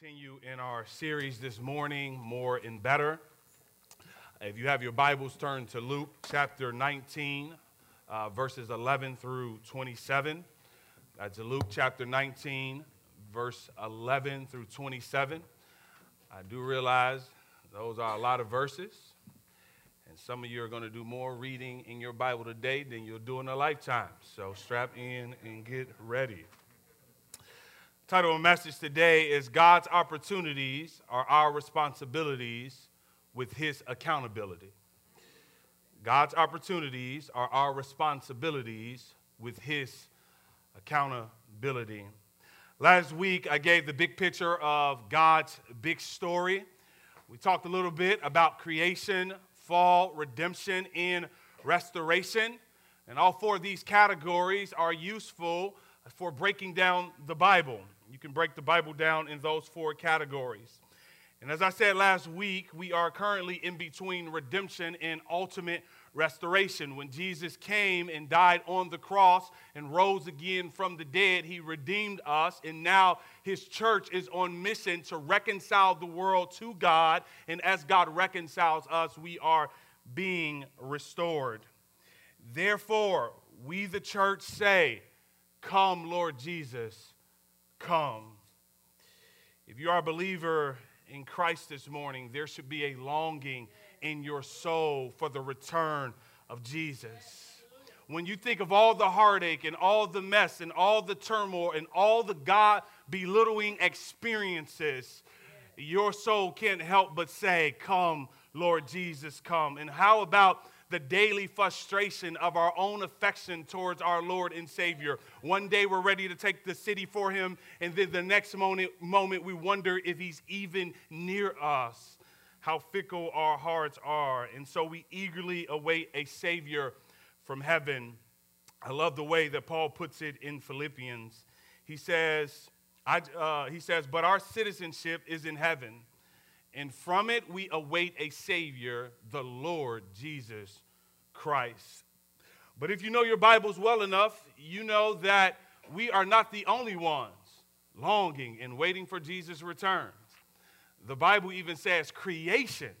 continue in our series this morning, More and Better. If you have your Bibles, turn to Luke chapter 19, uh, verses 11 through 27. That's Luke chapter 19, verse 11 through 27. I do realize those are a lot of verses, and some of you are going to do more reading in your Bible today than you'll do in a lifetime. So strap in and get ready. Title of message today is God's opportunities are our responsibilities with his accountability. God's opportunities are our responsibilities with his accountability. Last week, I gave the big picture of God's big story. We talked a little bit about creation, fall, redemption, and restoration. And all four of these categories are useful for breaking down the Bible. You can break the Bible down in those four categories. And as I said last week, we are currently in between redemption and ultimate restoration. When Jesus came and died on the cross and rose again from the dead, he redeemed us, and now his church is on mission to reconcile the world to God. And as God reconciles us, we are being restored. Therefore, we, the church, say, Come, Lord Jesus come. If you are a believer in Christ this morning, there should be a longing in your soul for the return of Jesus. When you think of all the heartache and all the mess and all the turmoil and all the God belittling experiences, your soul can't help but say, Come, Lord Jesus, come. And how about the daily frustration of our own affection towards our Lord and Savior. One day we're ready to take the city for Him, and then the next moment, moment we wonder if He's even near us. How fickle our hearts are. And so we eagerly await a Savior from heaven. I love the way that Paul puts it in Philippians. He says, I, uh, he says, but our citizenship is in heaven and from it we await a Savior, the Lord Jesus Christ. But if you know your Bibles well enough, you know that we are not the only ones longing and waiting for Jesus' return. The Bible even says creation.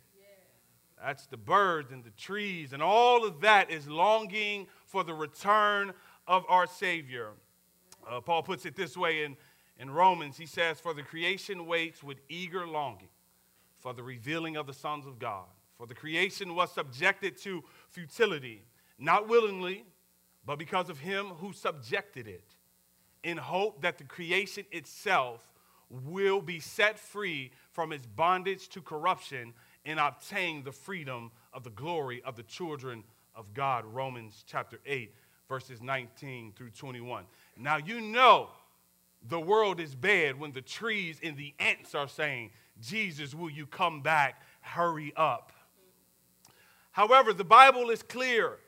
That's the birds and the trees, and all of that is longing for the return of our Savior. Uh, Paul puts it this way in, in Romans. He says, For the creation waits with eager longing for the revealing of the sons of God. For the creation was subjected to futility, not willingly, but because of him who subjected it, in hope that the creation itself will be set free from its bondage to corruption and obtain the freedom of the glory of the children of God. Romans chapter 8, verses 19 through 21. Now you know the world is bad when the trees and the ants are saying, Jesus, will you come back? Hurry up. However, the Bible is clear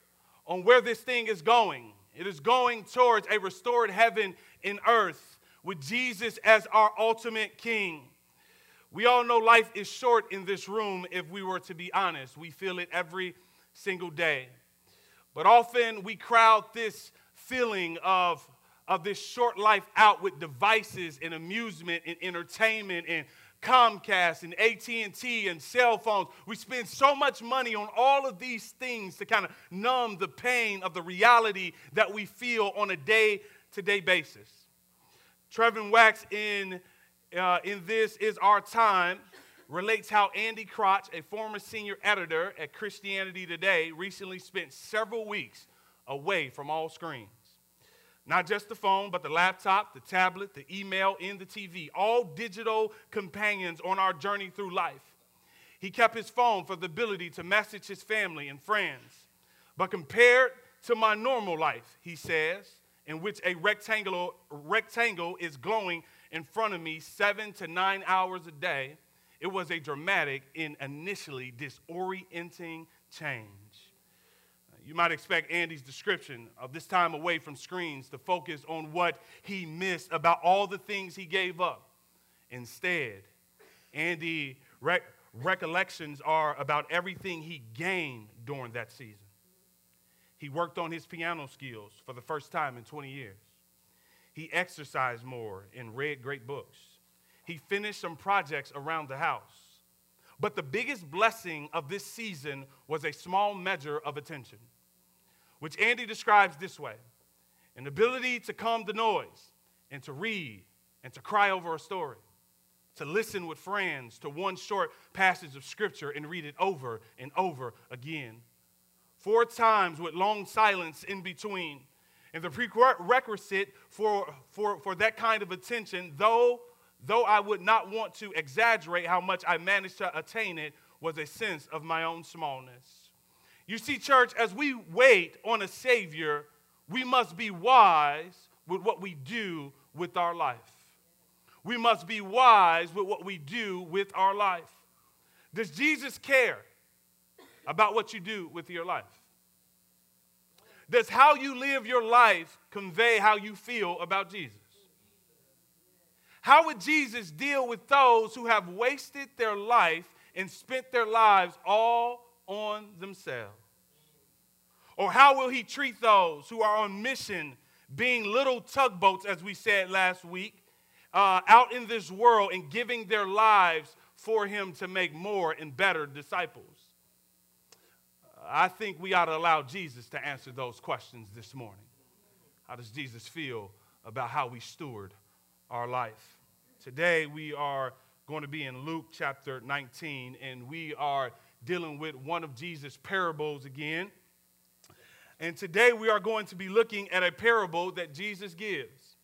on where this thing is going. It is going towards a restored heaven in earth with Jesus as our ultimate king. We all know life is short in this room if we were to be honest. We feel it every single day. But often we crowd this feeling of, of this short life out with devices and amusement and entertainment and Comcast and AT&T and cell phones. We spend so much money on all of these things to kind of numb the pain of the reality that we feel on a day-to-day basis. Trevin Wax in, uh, in This Is Our Time relates how Andy Crouch, a former senior editor at Christianity Today, recently spent several weeks away from all screens. Not just the phone, but the laptop, the tablet, the email, and the TV, all digital companions on our journey through life. He kept his phone for the ability to message his family and friends. But compared to my normal life, he says, in which a rectangle, rectangle is glowing in front of me seven to nine hours a day, it was a dramatic and initially disorienting change. You might expect Andy's description of this time away from screens to focus on what he missed about all the things he gave up. Instead, Andy rec- recollections are about everything he gained during that season. He worked on his piano skills for the first time in 20 years. He exercised more and read great books. he finished some projects around the house. But the biggest blessing of this season was a small measure of attention, which Andy describes this way an ability to calm the noise and to read and to cry over a story, to listen with friends to one short passage of scripture and read it over and over again. Four times with long silence in between. And the prerequisite for, for, for that kind of attention, though, though I would not want to exaggerate how much I managed to attain it, was a sense of my own smallness. You see, church, as we wait on a Savior, we must be wise with what we do with our life. We must be wise with what we do with our life. Does Jesus care about what you do with your life? Does how you live your life convey how you feel about Jesus? How would Jesus deal with those who have wasted their life and spent their lives all on themselves? Or how will he treat those who are on mission, being little tugboats, as we said last week, uh, out in this world and giving their lives for him to make more and better disciples? I think we ought to allow Jesus to answer those questions this morning. How does Jesus feel about how we steward our life? Today we are going to be in Luke chapter 19, and we are dealing with one of Jesus' parables again. And today we are going to be looking at a parable that Jesus gives.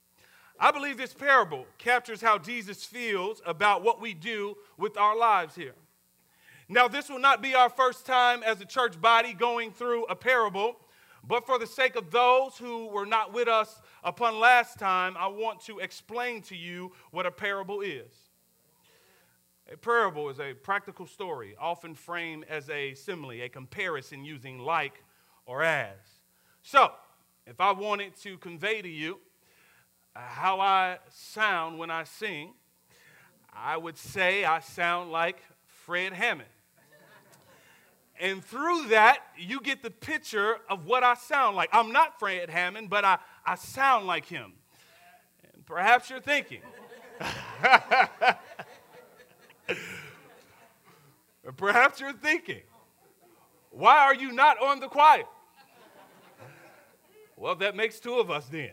I believe this parable captures how Jesus feels about what we do with our lives here. Now, this will not be our first time as a church body going through a parable, but for the sake of those who were not with us upon last time, I want to explain to you what a parable is. A parable is a practical story, often framed as a simile, a comparison using like or as. So, if I wanted to convey to you uh, how I sound when I sing, I would say I sound like Fred Hammond. And through that, you get the picture of what I sound like. I'm not Fred Hammond, but I, I sound like him. And perhaps you're thinking, perhaps you're thinking, why are you not on the choir? Well, that makes two of us then.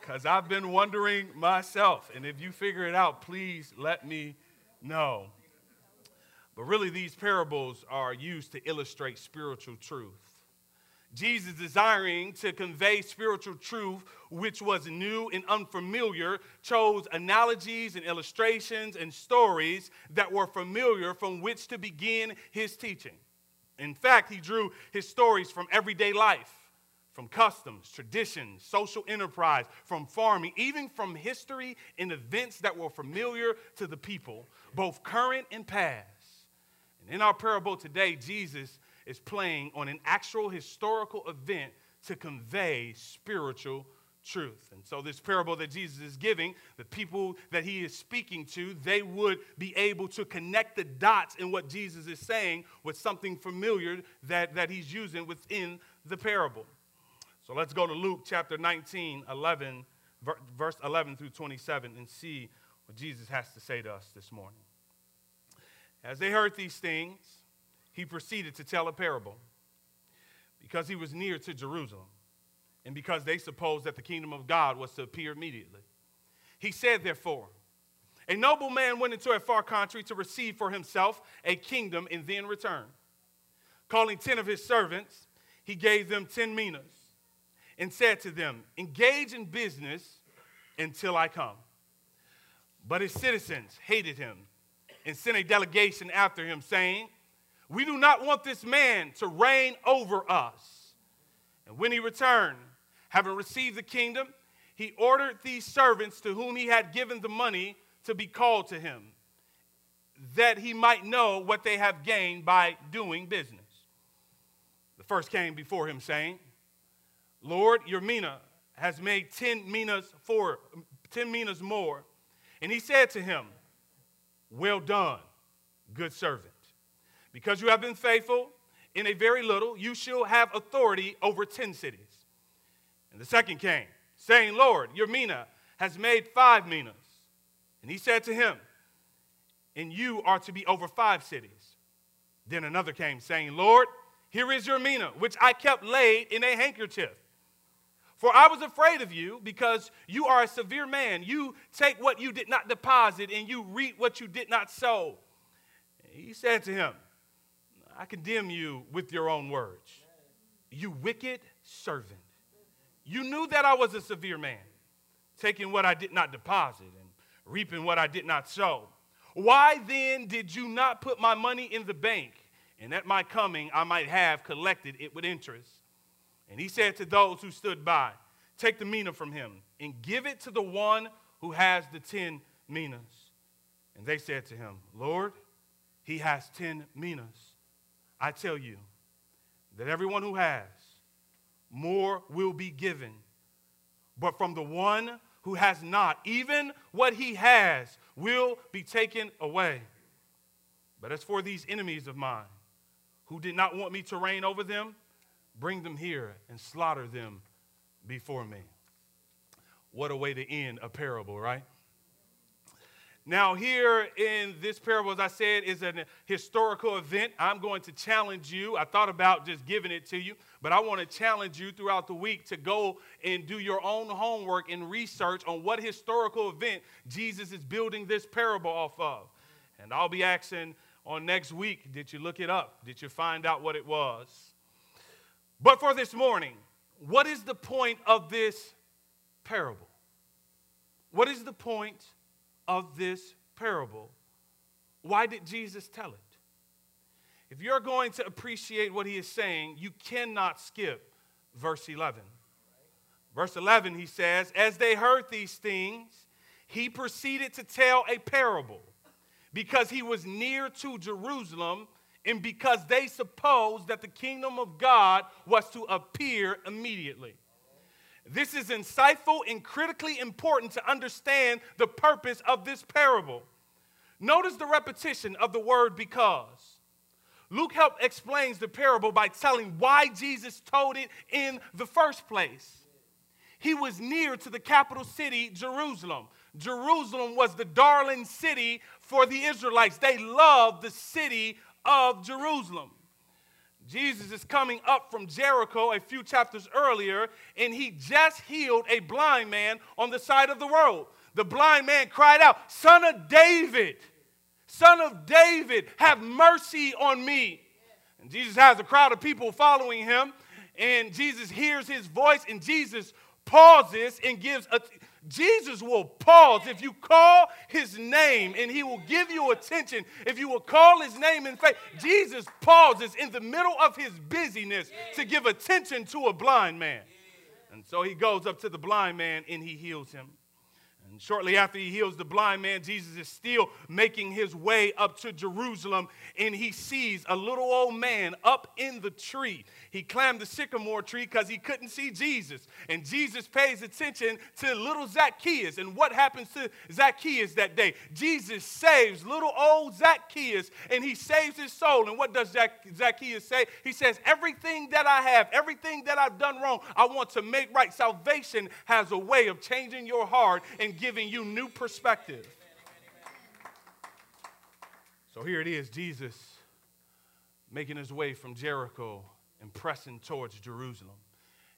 Because I've been wondering myself. And if you figure it out, please let me know. But really, these parables are used to illustrate spiritual truth. Jesus, desiring to convey spiritual truth, which was new and unfamiliar, chose analogies and illustrations and stories that were familiar from which to begin his teaching. In fact, he drew his stories from everyday life from customs, traditions, social enterprise, from farming, even from history and events that were familiar to the people, both current and past. In our parable today, Jesus is playing on an actual historical event to convey spiritual truth. And so, this parable that Jesus is giving, the people that he is speaking to, they would be able to connect the dots in what Jesus is saying with something familiar that, that he's using within the parable. So let's go to Luke chapter 19, 11, verse 11 through 27, and see what Jesus has to say to us this morning. As they heard these things, he proceeded to tell a parable because he was near to Jerusalem and because they supposed that the kingdom of God was to appear immediately. He said, therefore, a noble man went into a far country to receive for himself a kingdom and then return. Calling ten of his servants, he gave them ten minas and said to them, Engage in business until I come. But his citizens hated him and sent a delegation after him, saying, We do not want this man to reign over us. And when he returned, having received the kingdom, he ordered these servants to whom he had given the money to be called to him, that he might know what they have gained by doing business. The first came before him, saying, Lord, your mina has made 10 minas for 10 minas more. And he said to him, Well done, good servant. Because you have been faithful in a very little, you shall have authority over 10 cities. And the second came, saying, Lord, your mina has made five minas. And he said to him, And you are to be over five cities. Then another came, saying, Lord, here is your mina, which I kept laid in a handkerchief. For I was afraid of you because you are a severe man. You take what you did not deposit and you reap what you did not sow. He said to him, I condemn you with your own words. You wicked servant. You knew that I was a severe man, taking what I did not deposit and reaping what I did not sow. Why then did you not put my money in the bank, and at my coming I might have collected it with interest? And he said to those who stood by, Take the mina from him and give it to the one who has the ten minas. And they said to him, Lord, he has ten minas. I tell you that everyone who has, more will be given. But from the one who has not, even what he has will be taken away. But as for these enemies of mine, who did not want me to reign over them, bring them here and slaughter them before me. What a way to end a parable, right? Now, here in this parable, as I said, is a historical event. I'm going to challenge you. I thought about just giving it to you, but I want to challenge you throughout the week to go and do your own homework and research on what historical event Jesus is building this parable off of. And I'll be asking on next week did you look it up? Did you find out what it was? But for this morning, what is the point of this parable? What is the point? of this parable. Why did Jesus tell it? If you're going to appreciate what he is saying, you cannot skip verse 11. Verse 11, he says, As they heard these things, he proceeded to tell a parable because he was near to Jerusalem and because they supposed that the kingdom of God was to appear immediately. This is insightful and critically important to understand the purpose of this parable. Notice the repetition of the word because. Luke help explains the parable by telling why Jesus told it in the first place. He was near to the capital city, Jerusalem. Jerusalem was the darling city for the Israelites. They loved the city of Jerusalem. Jesus is coming up from Jericho a few chapters earlier, and he just healed a blind man on the side of the road. The blind man cried out, Son of David, Son of David, have mercy on me. And Jesus has a crowd of people following him, and Jesus hears his voice, and Jesus pauses and gives a, Jesus will pause if you call his name and he will give you attention. If you will call his name in faith, Jesus pauses in the middle of his busyness to give attention to a blind man. And so he goes up to the blind man and he heals him. Shortly after he heals the blind man, Jesus is still making his way up to Jerusalem and he sees a little old man up in the tree. He climbed the sycamore tree because he couldn't see Jesus. And Jesus pays attention to little Zacchaeus. And what happens to Zacchaeus that day? Jesus saves little old Zacchaeus and he saves his soul. And what does Zacchaeus say? He says, Everything that I have, everything that I've done wrong, I want to make right. Salvation has a way of changing your heart and giving you new perspective. So here it is Jesus making his way from Jericho and pressing towards Jerusalem.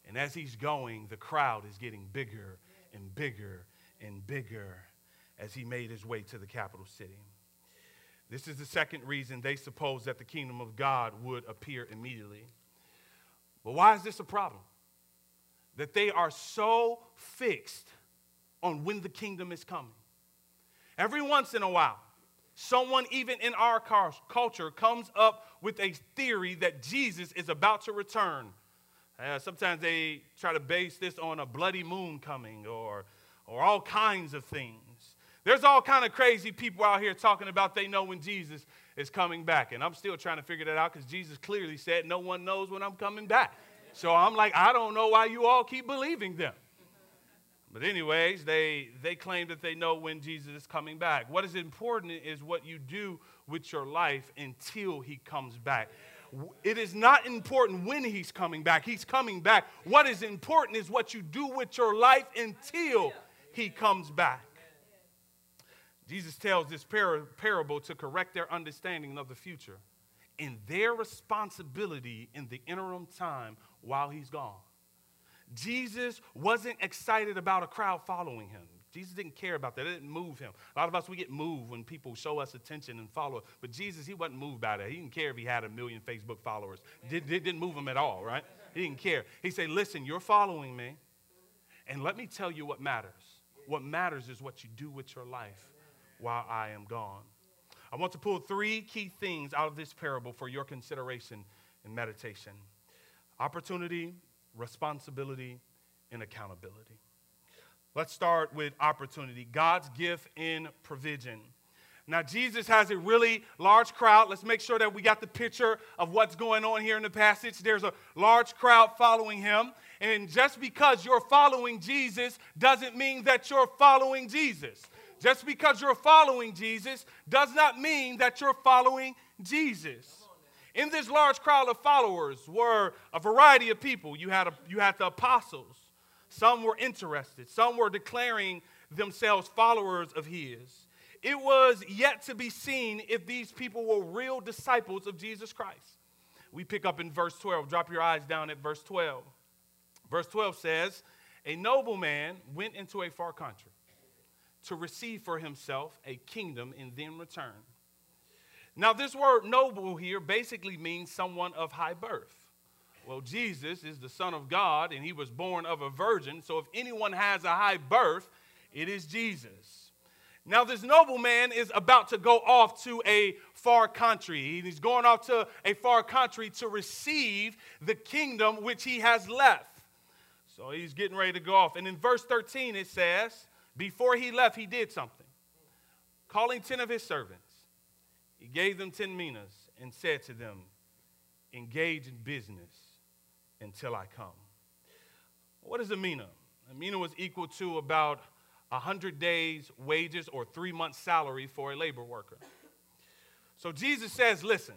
And as he's going, the crowd is getting bigger and bigger and bigger as he made his way to the capital city. This is the second reason they suppose that the kingdom of God would appear immediately. But why is this a problem? That they are so fixed on when the kingdom is coming. Every once in a while, someone, even in our culture, comes up with a theory that Jesus is about to return. Uh, sometimes they try to base this on a bloody moon coming or, or all kinds of things. There's all kind of crazy people out here talking about they know when Jesus is coming back. And I'm still trying to figure that out because Jesus clearly said, No one knows when I'm coming back. So I'm like, I don't know why you all keep believing them. But anyways, they, they claim that they know when Jesus is coming back. What is important is what you do with your life until he comes back. It is not important when he's coming back. He's coming back. What is important is what you do with your life until he comes back. Jesus tells this par- parable to correct their understanding of the future and their responsibility in the interim time while he's gone. Jesus wasn't excited about a crowd following him. Jesus didn't care about that. It didn't move him. A lot of us, we get moved when people show us attention and follow. But Jesus, he wasn't moved by that. He didn't care if he had a million Facebook followers. Did, didn't move him at all, right? He didn't care. He said, Listen, you're following me. And let me tell you what matters. What matters is what you do with your life while I am gone. I want to pull three key things out of this parable for your consideration and meditation opportunity, responsibility, and accountability. Let's start with opportunity God's gift in provision. Now, Jesus has a really large crowd. Let's make sure that we got the picture of what's going on here in the passage. There's a large crowd following him. And just because you're following Jesus doesn't mean that you're following Jesus. Just because you're following Jesus does not mean that you're following Jesus. In this large crowd of followers were a variety of people. You had, a, you had the apostles, some were interested, some were declaring themselves followers of his. It was yet to be seen if these people were real disciples of Jesus Christ. We pick up in verse 12. Drop your eyes down at verse 12. Verse 12 says, A nobleman went into a far country to receive for himself a kingdom and then return. Now, this word noble here basically means someone of high birth. Well, Jesus is the Son of God and he was born of a virgin, so if anyone has a high birth, it is Jesus. Now, this nobleman is about to go off to a far country. He's going off to a far country to receive the kingdom which he has left. So he's getting ready to go off. And in verse 13, it says, before he left, he did something. Calling 10 of his servants, he gave them 10 minas and said to them, Engage in business until I come. What is a mina? A mina was equal to about 100 days' wages or three months' salary for a labor worker. So Jesus says, Listen,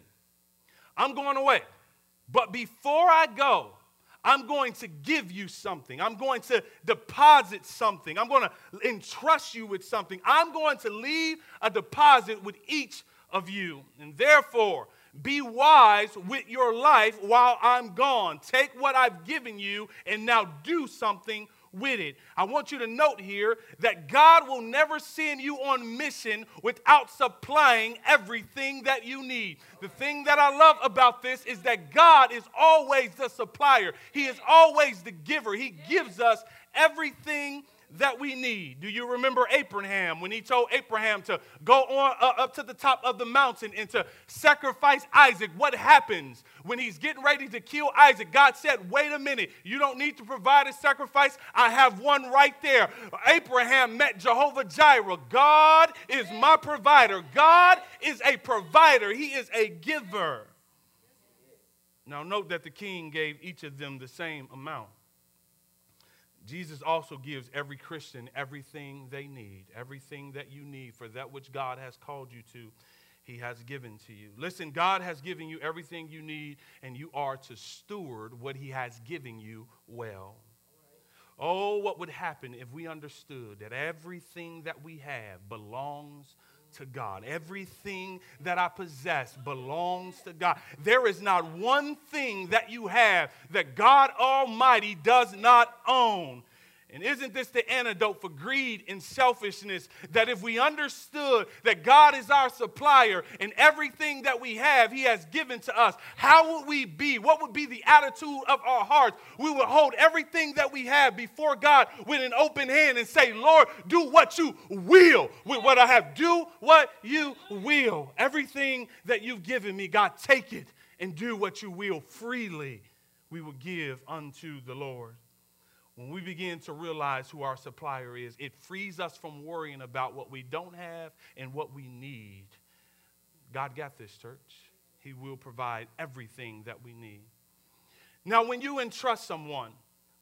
I'm going away, but before I go, I'm going to give you something. I'm going to deposit something. I'm going to entrust you with something. I'm going to leave a deposit with each of you. And therefore, be wise with your life while I'm gone. Take what I've given you and now do something with it. I want you to note here that God will never send you on mission without supplying everything that you need. The thing that I love about this is that God is always the supplier, He is always the giver. He gives us everything that we need. Do you remember Abraham when he told Abraham to go on uh, up to the top of the mountain and to sacrifice Isaac? What happens when he's getting ready to kill Isaac? God said, Wait a minute, you don't need to provide a sacrifice. I have one right there. Abraham met Jehovah Jireh. God is my provider. God is a provider, He is a giver. Now, note that the king gave each of them the same amount. Jesus also gives every Christian everything they need, everything that you need for that which God has called you to, He has given to you. Listen, God has given you everything you need, and you are to steward what He has given you well. Oh, what would happen if we understood that everything that we have belongs to God. Everything that I possess belongs to God. There is not one thing that you have that God Almighty does not own. And isn't this the antidote for greed and selfishness? That if we understood that God is our supplier and everything that we have, He has given to us, how would we be? What would be the attitude of our hearts? We would hold everything that we have before God with an open hand and say, Lord, do what you will with what I have. Do what you will. Everything that you've given me, God, take it and do what you will freely. We will give unto the Lord. When we begin to realize who our supplier is, it frees us from worrying about what we don't have and what we need. God got this, church. He will provide everything that we need. Now, when you entrust someone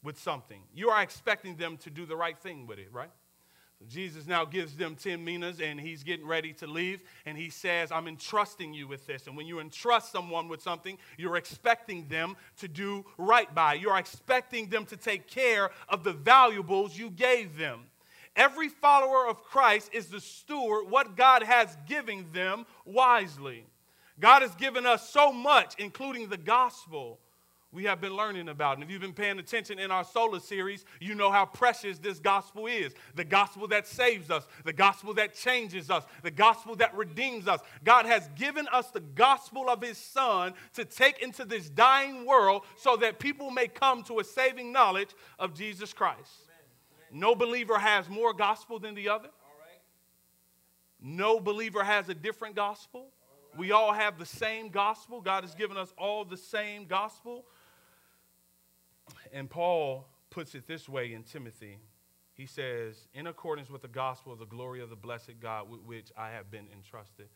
with something, you are expecting them to do the right thing with it, right? Jesus now gives them 10 minas and he's getting ready to leave. And he says, I'm entrusting you with this. And when you entrust someone with something, you're expecting them to do right by. You're expecting them to take care of the valuables you gave them. Every follower of Christ is the steward what God has given them wisely. God has given us so much, including the gospel we have been learning about. And if you've been paying attention in our solar series, you know how precious this gospel is. The gospel that saves us, the gospel that changes us, the gospel that redeems us. God has given us the gospel of his son to take into this dying world so that people may come to a saving knowledge of Jesus Christ. No believer has more gospel than the other. No believer has a different gospel. We all have the same gospel. God has given us all the same gospel. And Paul puts it this way in Timothy. He says, in accordance with the gospel of the glory of the blessed God with which I have been entrusted.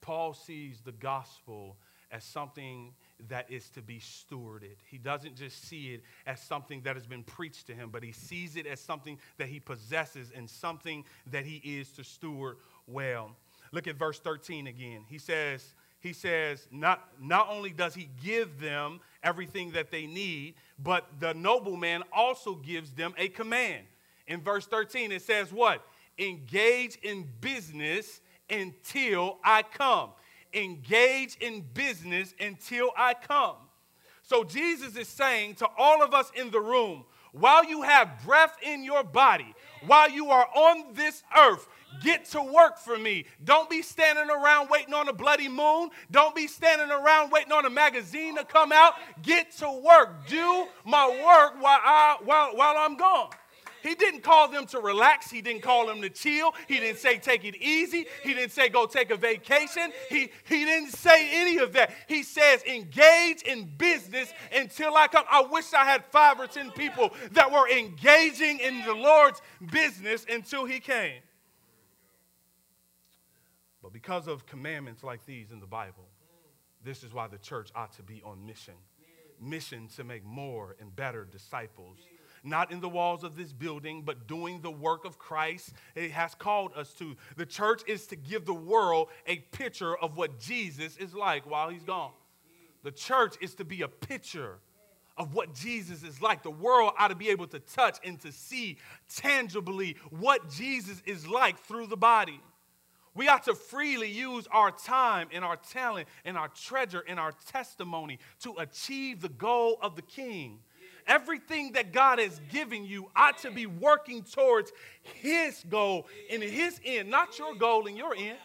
Paul sees the gospel as something that is to be stewarded. He doesn't just see it as something that has been preached to him, but he sees it as something that he possesses and something that he is to steward well. Look at verse 13 again. He says, he says, not, not only does he give them everything that they need, but the nobleman also gives them a command. In verse 13, it says, What? Engage in business until I come. Engage in business until I come. So Jesus is saying to all of us in the room, while you have breath in your body, while you are on this earth, Get to work for me. Don't be standing around waiting on a bloody moon. Don't be standing around waiting on a magazine to come out. Get to work. Do my work while, I, while, while I'm gone. He didn't call them to relax. He didn't call them to chill. He didn't say take it easy. He didn't say go take a vacation. He, he didn't say any of that. He says engage in business until I come. I wish I had five or ten people that were engaging in the Lord's business until he came. Because of commandments like these in the Bible, this is why the church ought to be on mission. Mission to make more and better disciples. Not in the walls of this building, but doing the work of Christ it has called us to. The church is to give the world a picture of what Jesus is like while he's gone. The church is to be a picture of what Jesus is like. The world ought to be able to touch and to see tangibly what Jesus is like through the body. We ought to freely use our time and our talent and our treasure and our testimony to achieve the goal of the king. Everything that God has given you ought to be working towards his goal and his end, not your goal and your end.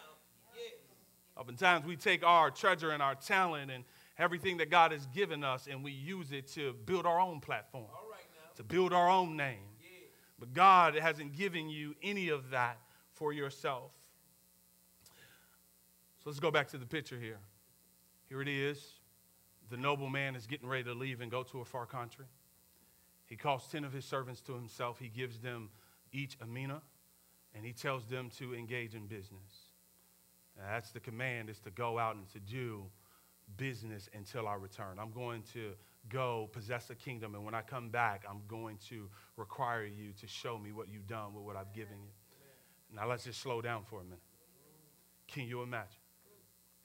Oftentimes we take our treasure and our talent and everything that God has given us and we use it to build our own platform, to build our own name. But God hasn't given you any of that for yourself. Let's go back to the picture here. Here it is. The nobleman is getting ready to leave and go to a far country. He calls 10 of his servants to himself. He gives them each a mina, and he tells them to engage in business. Now, that's the command is to go out and to do business until I return. I'm going to go possess a kingdom, and when I come back, I'm going to require you to show me what you've done with what I've given you. Now, let's just slow down for a minute. Can you imagine?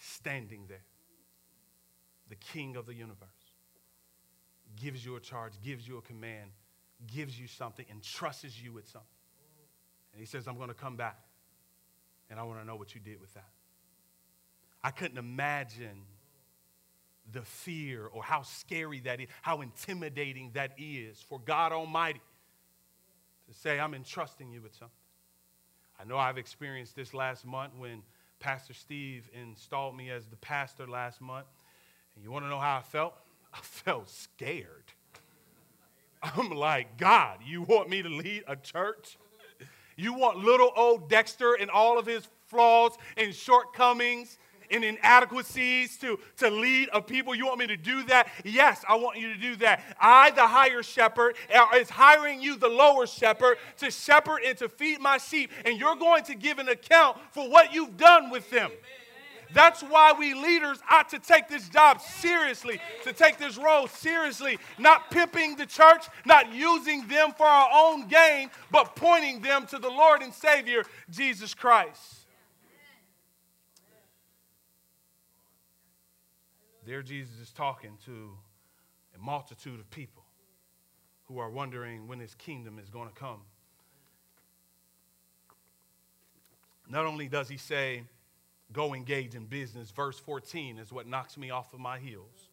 Standing there. The king of the universe gives you a charge, gives you a command, gives you something, and trusts you with something. And he says, I'm going to come back, and I want to know what you did with that. I couldn't imagine the fear or how scary that is, how intimidating that is for God Almighty to say, I'm entrusting you with something. I know I've experienced this last month when Pastor Steve installed me as the pastor last month. And you want to know how I felt? I felt scared. I'm like, God, you want me to lead a church? You want little old Dexter and all of his flaws and shortcomings and inadequacies to, to lead a people. You want me to do that? Yes, I want you to do that. I, the higher shepherd, uh, is hiring you, the lower shepherd, to shepherd and to feed my sheep. And you're going to give an account for what you've done with them. That's why we leaders ought to take this job seriously, to take this role seriously, not pimping the church, not using them for our own gain, but pointing them to the Lord and Savior, Jesus Christ. There, Jesus is talking to a multitude of people who are wondering when his kingdom is going to come. Not only does he say, go engage in business, verse 14 is what knocks me off of my heels.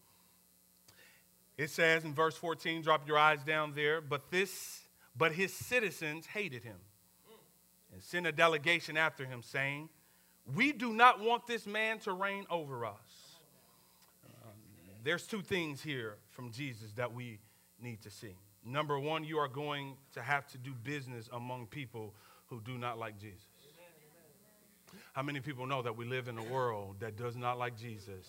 It says in verse 14, drop your eyes down there, but this, but his citizens hated him and sent a delegation after him, saying, We do not want this man to reign over us. There's two things here from Jesus that we need to see. Number one, you are going to have to do business among people who do not like Jesus. How many people know that we live in a world that does not like Jesus?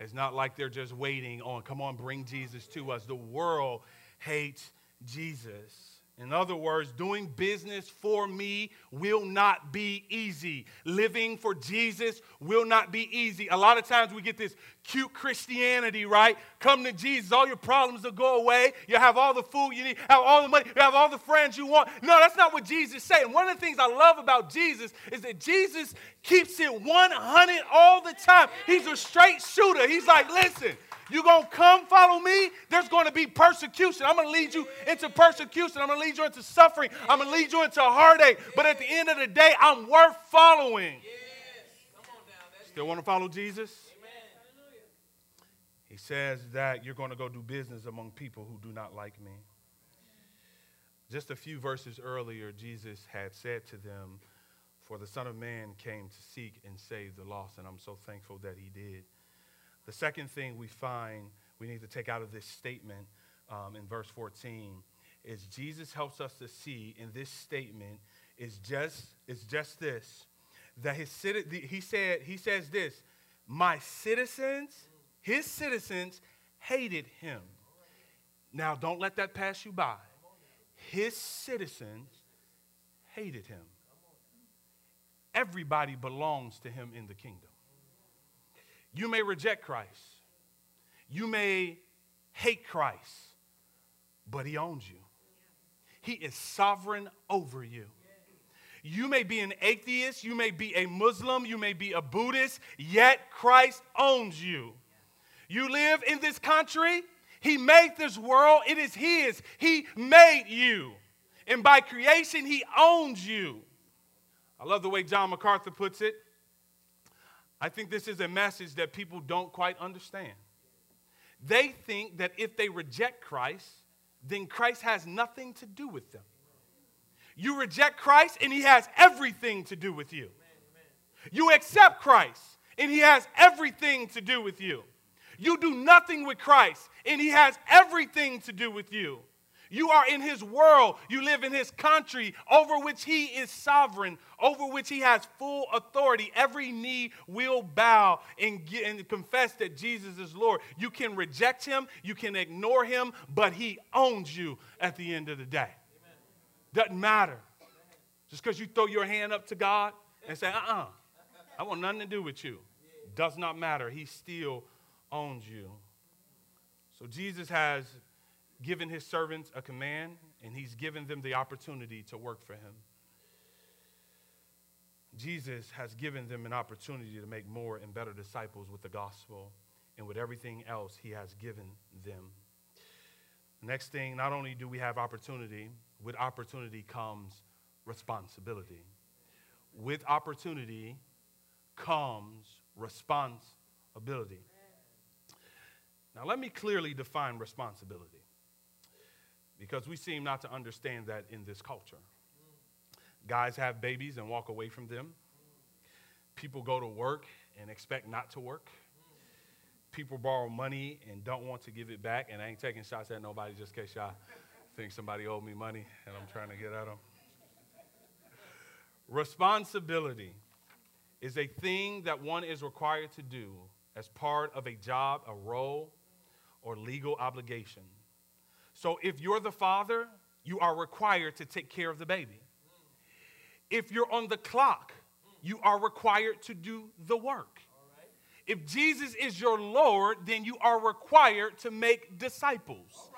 It's not like they're just waiting on, come on, bring Jesus to us. The world hates Jesus. In other words, doing business for me will not be easy. Living for Jesus will not be easy. A lot of times we get this cute Christianity, right? Come to Jesus, all your problems will go away. You have all the food you need, have all the money, you have all the friends you want. No, that's not what Jesus said. And one of the things I love about Jesus is that Jesus keeps it 100 all the time. He's a straight shooter. He's like, listen, you're going to come follow me, there's going to be persecution. I'm going to lead you into persecution. I'm going to lead you into suffering. I'm going to lead you into heartache. But at the end of the day, I'm worth following. Still want to follow Jesus? He says that you're going to go do business among people who do not like me. Just a few verses earlier, Jesus had said to them, For the Son of Man came to seek and save the lost, and I'm so thankful that he did. The second thing we find we need to take out of this statement um, in verse 14 is Jesus helps us to see in this statement is just is just this that his he said he says this my citizens his citizens hated him. Now don't let that pass you by. His citizens hated him. Everybody belongs to him in the kingdom you may reject Christ. You may hate Christ, but He owns you. He is sovereign over you. You may be an atheist, you may be a Muslim, you may be a Buddhist, yet Christ owns you. You live in this country, He made this world, it is His. He made you. And by creation, He owns you. I love the way John MacArthur puts it. I think this is a message that people don't quite understand. They think that if they reject Christ, then Christ has nothing to do with them. You reject Christ, and He has everything to do with you. You accept Christ, and He has everything to do with you. You do nothing with Christ, and He has everything to do with you. You are in his world. You live in his country over which he is sovereign, over which he has full authority. Every knee will bow and, get, and confess that Jesus is Lord. You can reject him, you can ignore him, but he owns you at the end of the day. Doesn't matter. Just because you throw your hand up to God and say, uh uh-uh, uh I want nothing to do with you. Does not matter. He still owns you. So Jesus has given his servants a command, and he's given them the opportunity to work for him. Jesus has given them an opportunity to make more and better disciples with the gospel and with everything else he has given them. Next thing, not only do we have opportunity, with opportunity comes responsibility. With opportunity comes responsibility. Now, let me clearly define responsibility because we seem not to understand that in this culture. Guys have babies and walk away from them. People go to work and expect not to work. People borrow money and don't want to give it back. And I ain't taking shots at nobody just in case y'all think somebody owed me money and I'm trying to get at them. Responsibility is a thing that one is required to do as part of a job, a role, or legal obligation so if you're the father, you are required to take care of the baby. If you're on the clock, you are required to do the work. If Jesus is your Lord, then you are required to make disciples.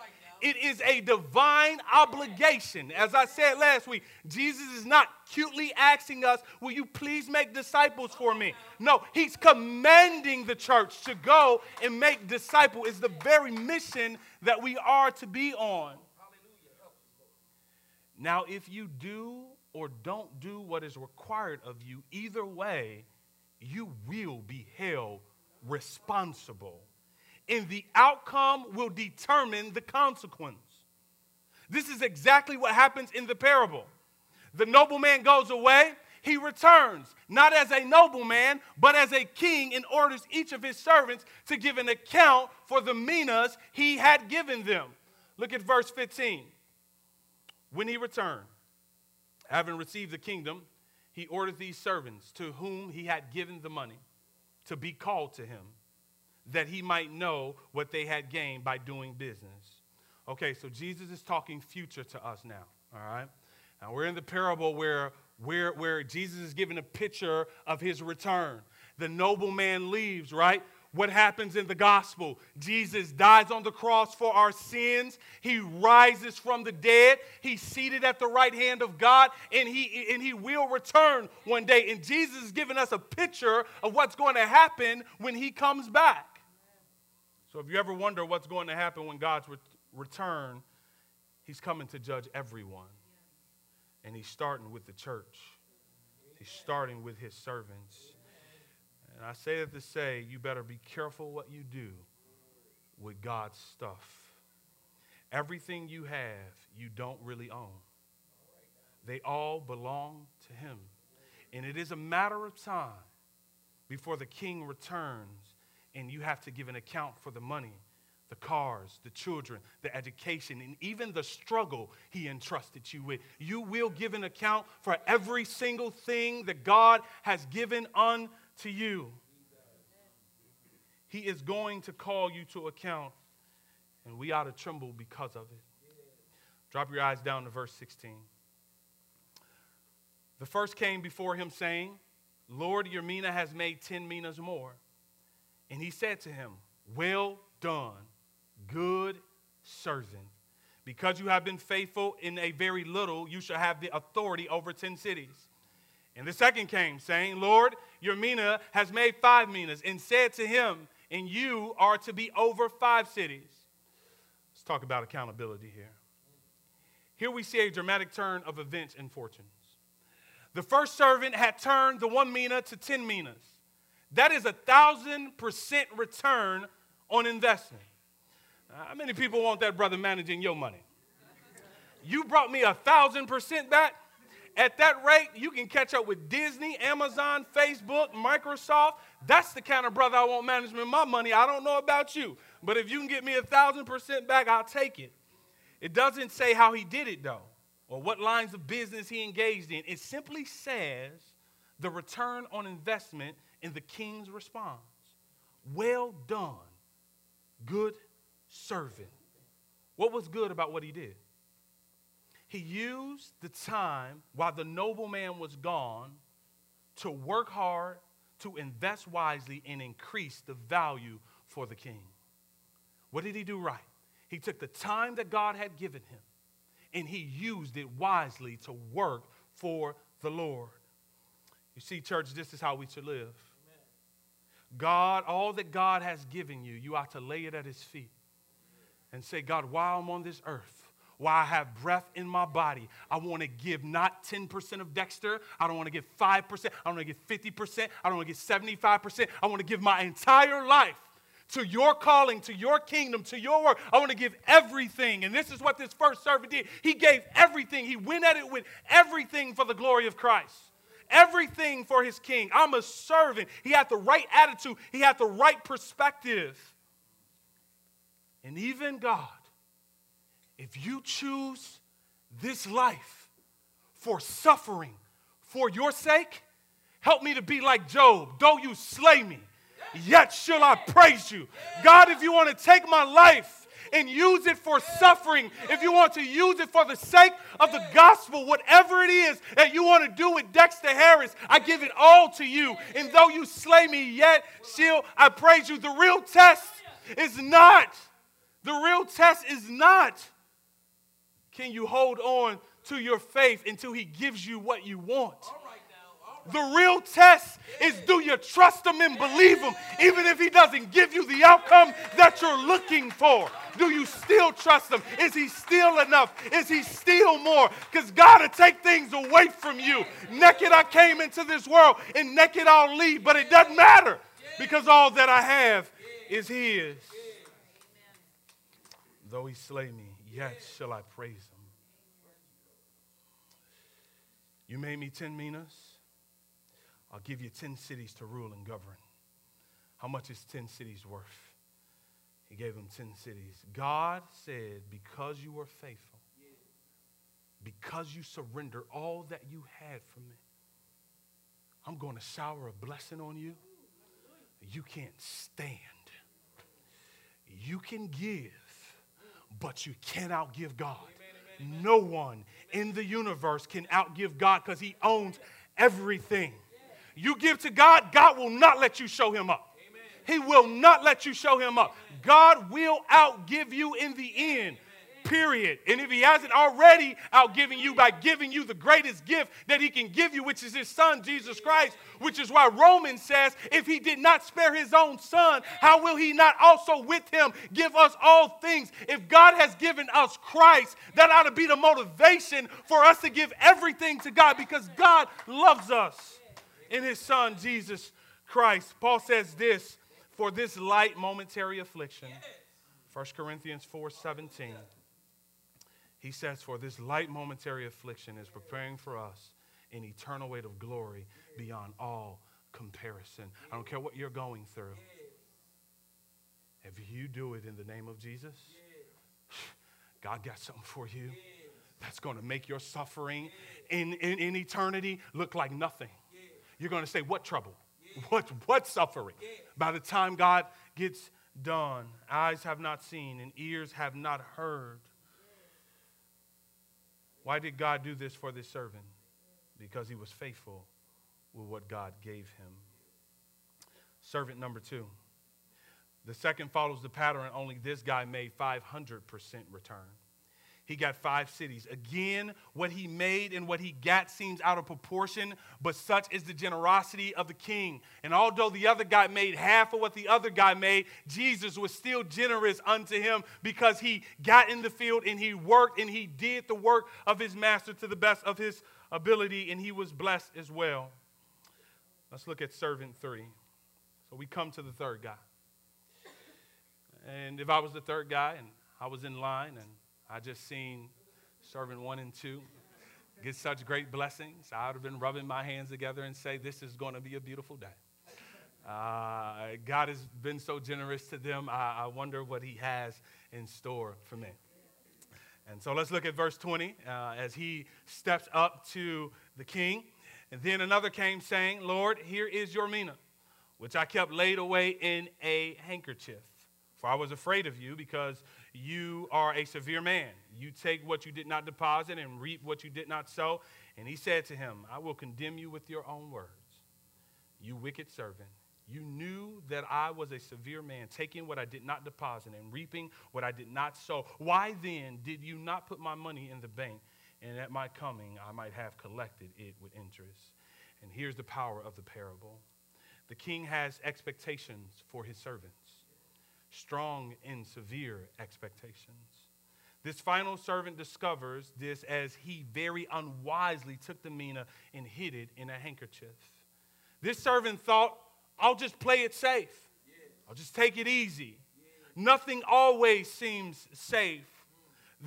It is a divine obligation. As I said last week, Jesus is not cutely asking us, Will you please make disciples for me? No, he's commanding the church to go and make disciples. It's the very mission that we are to be on. Now, if you do or don't do what is required of you, either way, you will be held responsible. And the outcome will determine the consequence. This is exactly what happens in the parable. The nobleman goes away, he returns, not as a nobleman, but as a king, and orders each of his servants to give an account for the minas he had given them. Look at verse 15. When he returned, having received the kingdom, he ordered these servants to whom he had given the money to be called to him, that he might know what they had gained by doing business. Okay, so Jesus is talking future to us now, all right? Now we're in the parable where, where, where Jesus is giving a picture of his return. The nobleman leaves, right? What happens in the gospel? Jesus dies on the cross for our sins. He rises from the dead. He's seated at the right hand of God, and he, and he will return one day. And Jesus is giving us a picture of what's going to happen when he comes back. So if you ever wonder what's going to happen when God's re- return, he's coming to judge everyone. And he's starting with the church, he's starting with his servants. And I say that to say, you better be careful what you do with God's stuff. Everything you have, you don't really own. They all belong to Him. And it is a matter of time before the king returns and you have to give an account for the money the cars, the children, the education, and even the struggle he entrusted you with. You will give an account for every single thing that God has given unto you. He is going to call you to account, and we ought to tremble because of it. Drop your eyes down to verse 16. The first came before him, saying, Lord, your mina has made 10 minas more. And he said to him, Well done good servant. Because you have been faithful in a very little, you shall have the authority over 10 cities. And the second came, saying, Lord, your mina has made five minas, and said to him, And you are to be over five cities. Let's talk about accountability here. Here we see a dramatic turn of events and fortunes. The first servant had turned the one mina to 10 minas. That is a thousand percent return on investment. How many people want that brother managing your money? You brought me a thousand percent back. At that rate, you can catch up with Disney, Amazon, Facebook, Microsoft. That's the kind of brother I want management my money. I don't know about you, but if you can get me a thousand percent back, I'll take it. It doesn't say how he did it though, or what lines of business he engaged in. It simply says the return on investment in the king's response. Well done, good servant. What was good about what he did? He used the time while the nobleman was gone to work hard, to invest wisely, and increase the value for the king. What did he do right? He took the time that God had given him and he used it wisely to work for the Lord. You see, church, this is how we should live. God, all that God has given you, you ought to lay it at his feet and say, God, while I'm on this earth, while I have breath in my body, I want to give not 10% of Dexter. I don't want to give 5%. I don't want to give 50%. I don't want to give 75%. I want to give my entire life to your calling, to your kingdom, to your work. I want to give everything. And this is what this first servant did. He gave everything. He went at it with everything for the glory of Christ. Everything for his king. I'm a servant. He had the right attitude, he had the right perspective. And even God, if you choose this life for suffering for your sake, help me to be like Job. Though you slay me, yet shall I praise you. God, if you want to take my life and use it for suffering, if you want to use it for the sake of the gospel, whatever it is that you want to do with Dexter Harris, I give it all to you. And though you slay me, yet shall I praise you. The real test is not the real test is not can you hold on to your faith until he gives you what you want. The real test is do you trust him and believe him, even if he doesn't give you the outcome that you're looking for? Do you still trust him? Is he still enough? Is he still more? Because God will take things away from you. Naked I came into this world, and naked I'll leave, but it doesn't matter because all that I have is his. Though he slay me, yet shall I praise him. You made me 10 minas. I'll give you 10 cities to rule and govern. How much is 10 cities worth? He gave him 10 cities. God said, because you were faithful, because you surrender all that you had for me, I'm going to shower a blessing on you. You can't stand. You can give, but you can't outgive God. No one in the universe can outgive God because He owns everything. You give to God, God will not let you show Him up. He will not let you show Him up. God will outgive you in the end period. And if he hasn't already outgiven you by giving you the greatest gift that he can give you, which is his son, Jesus Christ, which is why Romans says, if he did not spare his own son, how will he not also with him give us all things? If God has given us Christ, that ought to be the motivation for us to give everything to God because God loves us in his son, Jesus Christ. Paul says this for this light momentary affliction. 1 Corinthians 4 17. He says, For this light momentary affliction is preparing for us an eternal weight of glory beyond all comparison. I don't care what you're going through. If you do it in the name of Jesus, God got something for you that's going to make your suffering in, in, in eternity look like nothing. You're going to say, What trouble? What, what suffering? By the time God gets done, eyes have not seen and ears have not heard why did God do this for this servant? Because he was faithful with what God gave him. Servant number two. The second follows the pattern, only this guy made 500% return. He got five cities. Again, what he made and what he got seems out of proportion, but such is the generosity of the king. And although the other guy made half of what the other guy made, Jesus was still generous unto him because he got in the field and he worked and he did the work of his master to the best of his ability, and he was blessed as well. Let's look at servant three. So we come to the third guy. And if I was the third guy and I was in line and I just seen servant one and two get such great blessings. I would have been rubbing my hands together and say, This is going to be a beautiful day. Uh, God has been so generous to them. I, I, wonder what He has in store for me. And so let's look at verse 20 uh, as he steps up to the king. And then another came saying, Lord, here is your mina, which I kept laid away in a handkerchief. For I was afraid of you because you are a severe man. You take what you did not deposit and reap what you did not sow. And he said to him, I will condemn you with your own words. You wicked servant. You knew that I was a severe man, taking what I did not deposit and reaping what I did not sow. Why then did you not put my money in the bank, and at my coming I might have collected it with interest? And here's the power of the parable the king has expectations for his servants strong and severe expectations. This final servant discovers this as he very unwisely took the mina and hid it in a handkerchief. This servant thought, I'll just play it safe. I'll just take it easy. Nothing always seems safe.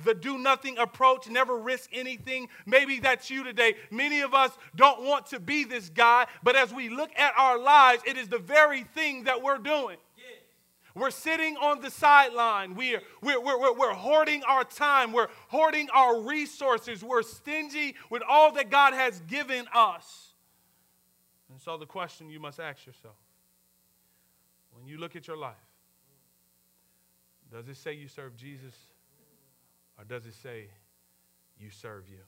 The do nothing approach, never risk anything. Maybe that's you today. Many of us don't want to be this guy, but as we look at our lives, it is the very thing that we're doing. We're sitting on the sideline. We're, we're, we're, we're, hoarding our time. We're hoarding our resources. We're stingy with all that God has given us. And so, the question you must ask yourself when you look at your life, does it say you serve Jesus or does it say you serve you?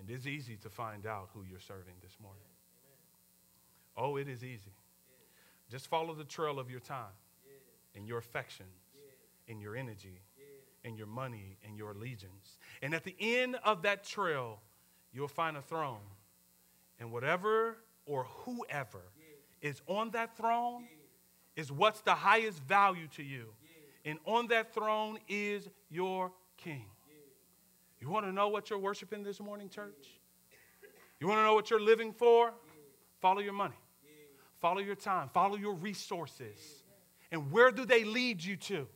And it's easy to find out who you're serving this morning. Oh, it is easy. Just follow the trail of your time and your affections and your energy and your money and your allegiance. And at the end of that trail, you'll find a throne And whatever or whoever is on that throne is what's the highest value to you. And on that throne is your king. You want to know what you're worshiping this morning, church? You want to know what you're living for? Follow your money, follow your time, follow your resources. And where do they lead you to?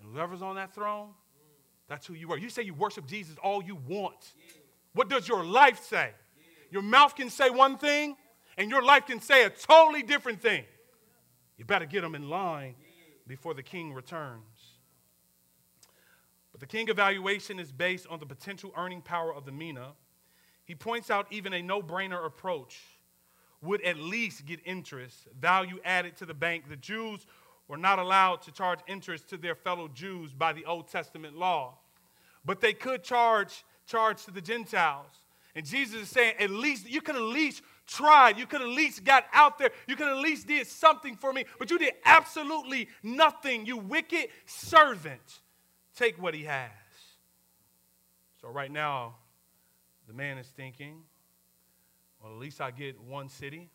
And whoever's on that throne, that's who you are. You say you worship Jesus all you want. What does your life say? Your mouth can say one thing, and your life can say a totally different thing. You better get them in line before the king returns. But the king evaluation is based on the potential earning power of the mina. He points out even a no brainer approach would at least get interest, value added to the bank. The Jews were not allowed to charge interest to their fellow Jews by the Old Testament law, but they could charge charge to the Gentiles. And Jesus is saying, at least you could at least tried. You could at least got out there. You could at least did something for me, but you did absolutely nothing. You wicked servant. Take what he has. So right now, the man is thinking, well, at least I get one city.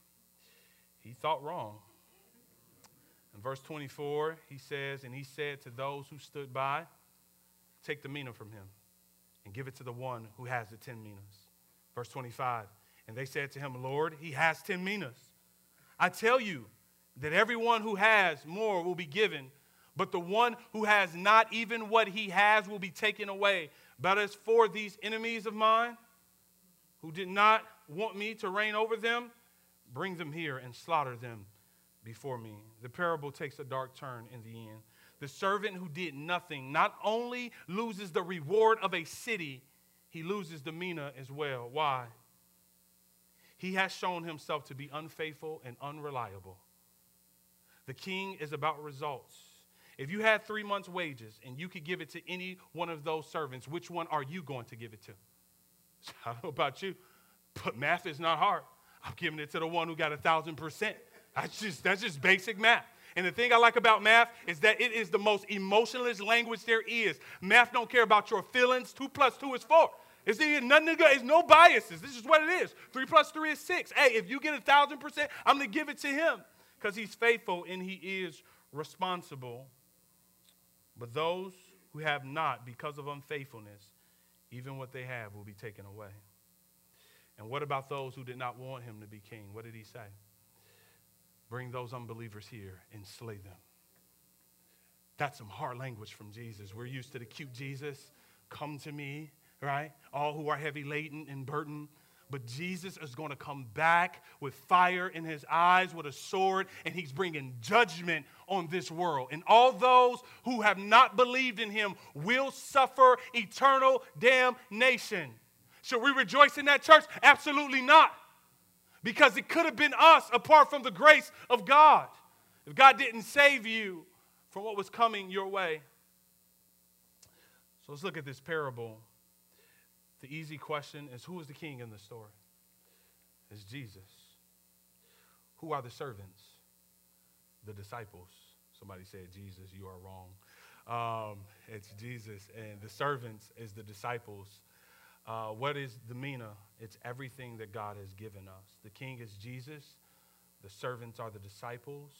He thought wrong. In verse 24, he says, And he said to those who stood by, Take the mina from him and give it to the one who has the ten minas. Verse 25, And they said to him, Lord, he has ten minas. I tell you that everyone who has more will be given, but the one who has not even what he has will be taken away. But as for these enemies of mine, who did not want me to reign over them, bring them here and slaughter them before me. The parable takes a dark turn in the end. The servant who did nothing not only loses the reward of a city, he loses the mina as well. Why? He has shown himself to be unfaithful and unreliable. The king is about results. If you had three months' wages and you could give it to any one of those servants, which one are you going to give it to? I don't know about you, but math is not hard. I'm giving it to the one who got a thousand percent. That's just that's just basic math. And the thing I like about math is that it is the most emotionless language there is. Math don't care about your feelings. Two plus two is four. It's nothing. It's no biases. This is what it is. Three plus three is six. Hey, if you get a thousand percent, I'm gonna give it to him because he's faithful and he is responsible. But those who have not, because of unfaithfulness, even what they have will be taken away. And what about those who did not want him to be king? What did he say? Bring those unbelievers here and slay them. That's some hard language from Jesus. We're used to the cute Jesus. Come to me, right? All who are heavy laden and burdened. But Jesus is going to come back with fire in his eyes, with a sword, and he's bringing judgment on this world. And all those who have not believed in him will suffer eternal damnation. Should we rejoice in that church? Absolutely not. Because it could have been us apart from the grace of God. If God didn't save you from what was coming your way. So let's look at this parable. The easy question is who is the king in the story? It's Jesus. Who are the servants? The disciples. Somebody said, Jesus, you are wrong. Um, it's Jesus. And the servants is the disciples. Uh, what is the mina? It's everything that God has given us. The king is Jesus, the servants are the disciples.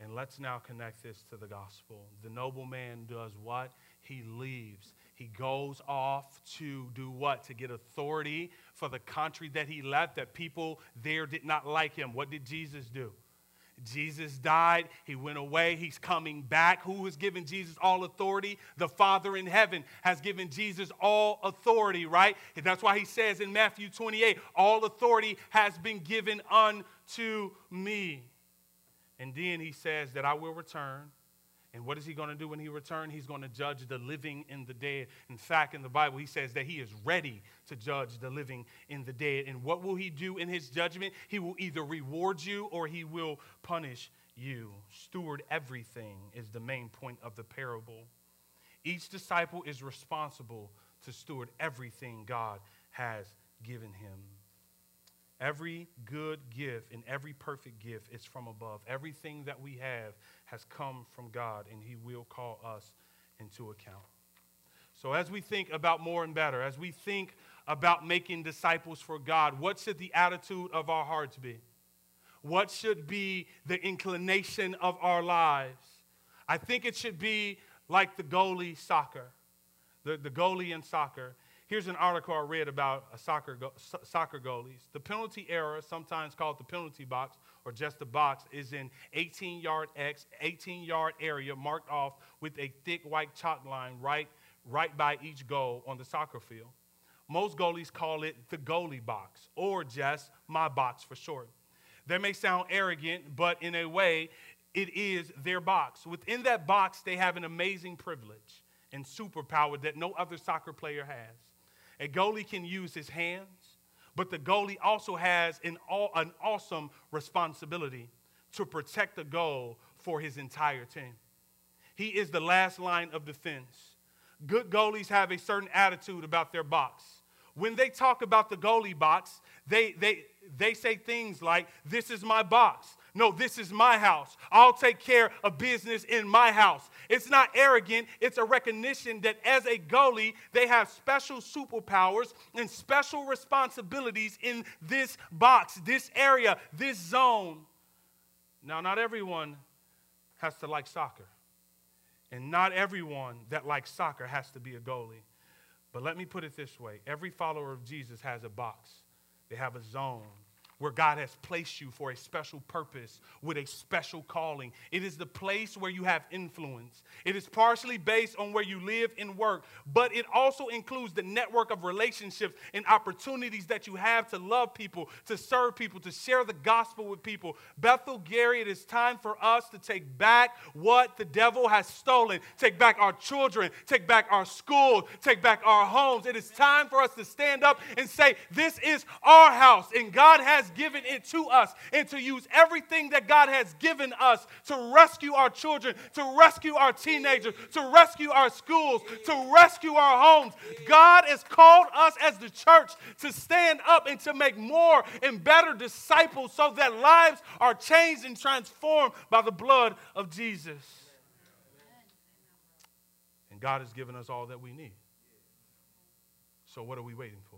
And let's now connect this to the gospel. The nobleman does what? He leaves. He goes off to do what? To get authority for the country that he left, that people there did not like him. What did Jesus do? Jesus died. He went away. He's coming back. Who has given Jesus all authority? The Father in heaven has given Jesus all authority, right? That's why he says in Matthew 28 all authority has been given unto me. And then he says that I will return and what is he going to do when he returns? He's going to judge the living and the dead. In fact, in the Bible, he says that he is ready to judge the living and the dead. And what will he do in his judgment? He will either reward you or he will punish you. Steward everything is the main point of the parable. Each disciple is responsible to steward everything God has given him. Every good gift and every perfect gift is from above. Everything that we have has come from God, and He will call us into account. So, as we think about more and better, as we think about making disciples for God, what should the attitude of our hearts be? What should be the inclination of our lives? I think it should be like the goalie soccer, the, the goalie in soccer. Here's an article I read about soccer, go, soccer goalies. The penalty area, sometimes called the penalty box or just the box, is an 18 yard X, 18 yard area marked off with a thick white chalk line right, right by each goal on the soccer field. Most goalies call it the goalie box or just my box for short. That may sound arrogant, but in a way, it is their box. Within that box, they have an amazing privilege and superpower that no other soccer player has. A goalie can use his hands, but the goalie also has an, an awesome responsibility to protect the goal for his entire team. He is the last line of defense. Good goalies have a certain attitude about their box. When they talk about the goalie box, they, they, they say things like, This is my box. No, this is my house. I'll take care of business in my house. It's not arrogant, it's a recognition that as a goalie, they have special superpowers and special responsibilities in this box, this area, this zone. Now, not everyone has to like soccer, and not everyone that likes soccer has to be a goalie. But let me put it this way every follower of Jesus has a box, they have a zone where God has placed you for a special purpose with a special calling. It is the place where you have influence. It is partially based on where you live and work, but it also includes the network of relationships and opportunities that you have to love people, to serve people, to share the gospel with people. Bethel Gary, it is time for us to take back what the devil has stolen. Take back our children, take back our schools, take back our homes. It is time for us to stand up and say, This is our house, and God has given it to us and to use everything that God has given us to rescue our children, to rescue our teenagers, to rescue our schools, to rescue our homes. God has called us as the church to stand up and to make more and better disciples so that lives are changed and transformed by the blood of Jesus. And God has given us all that we need. So, what are we waiting for?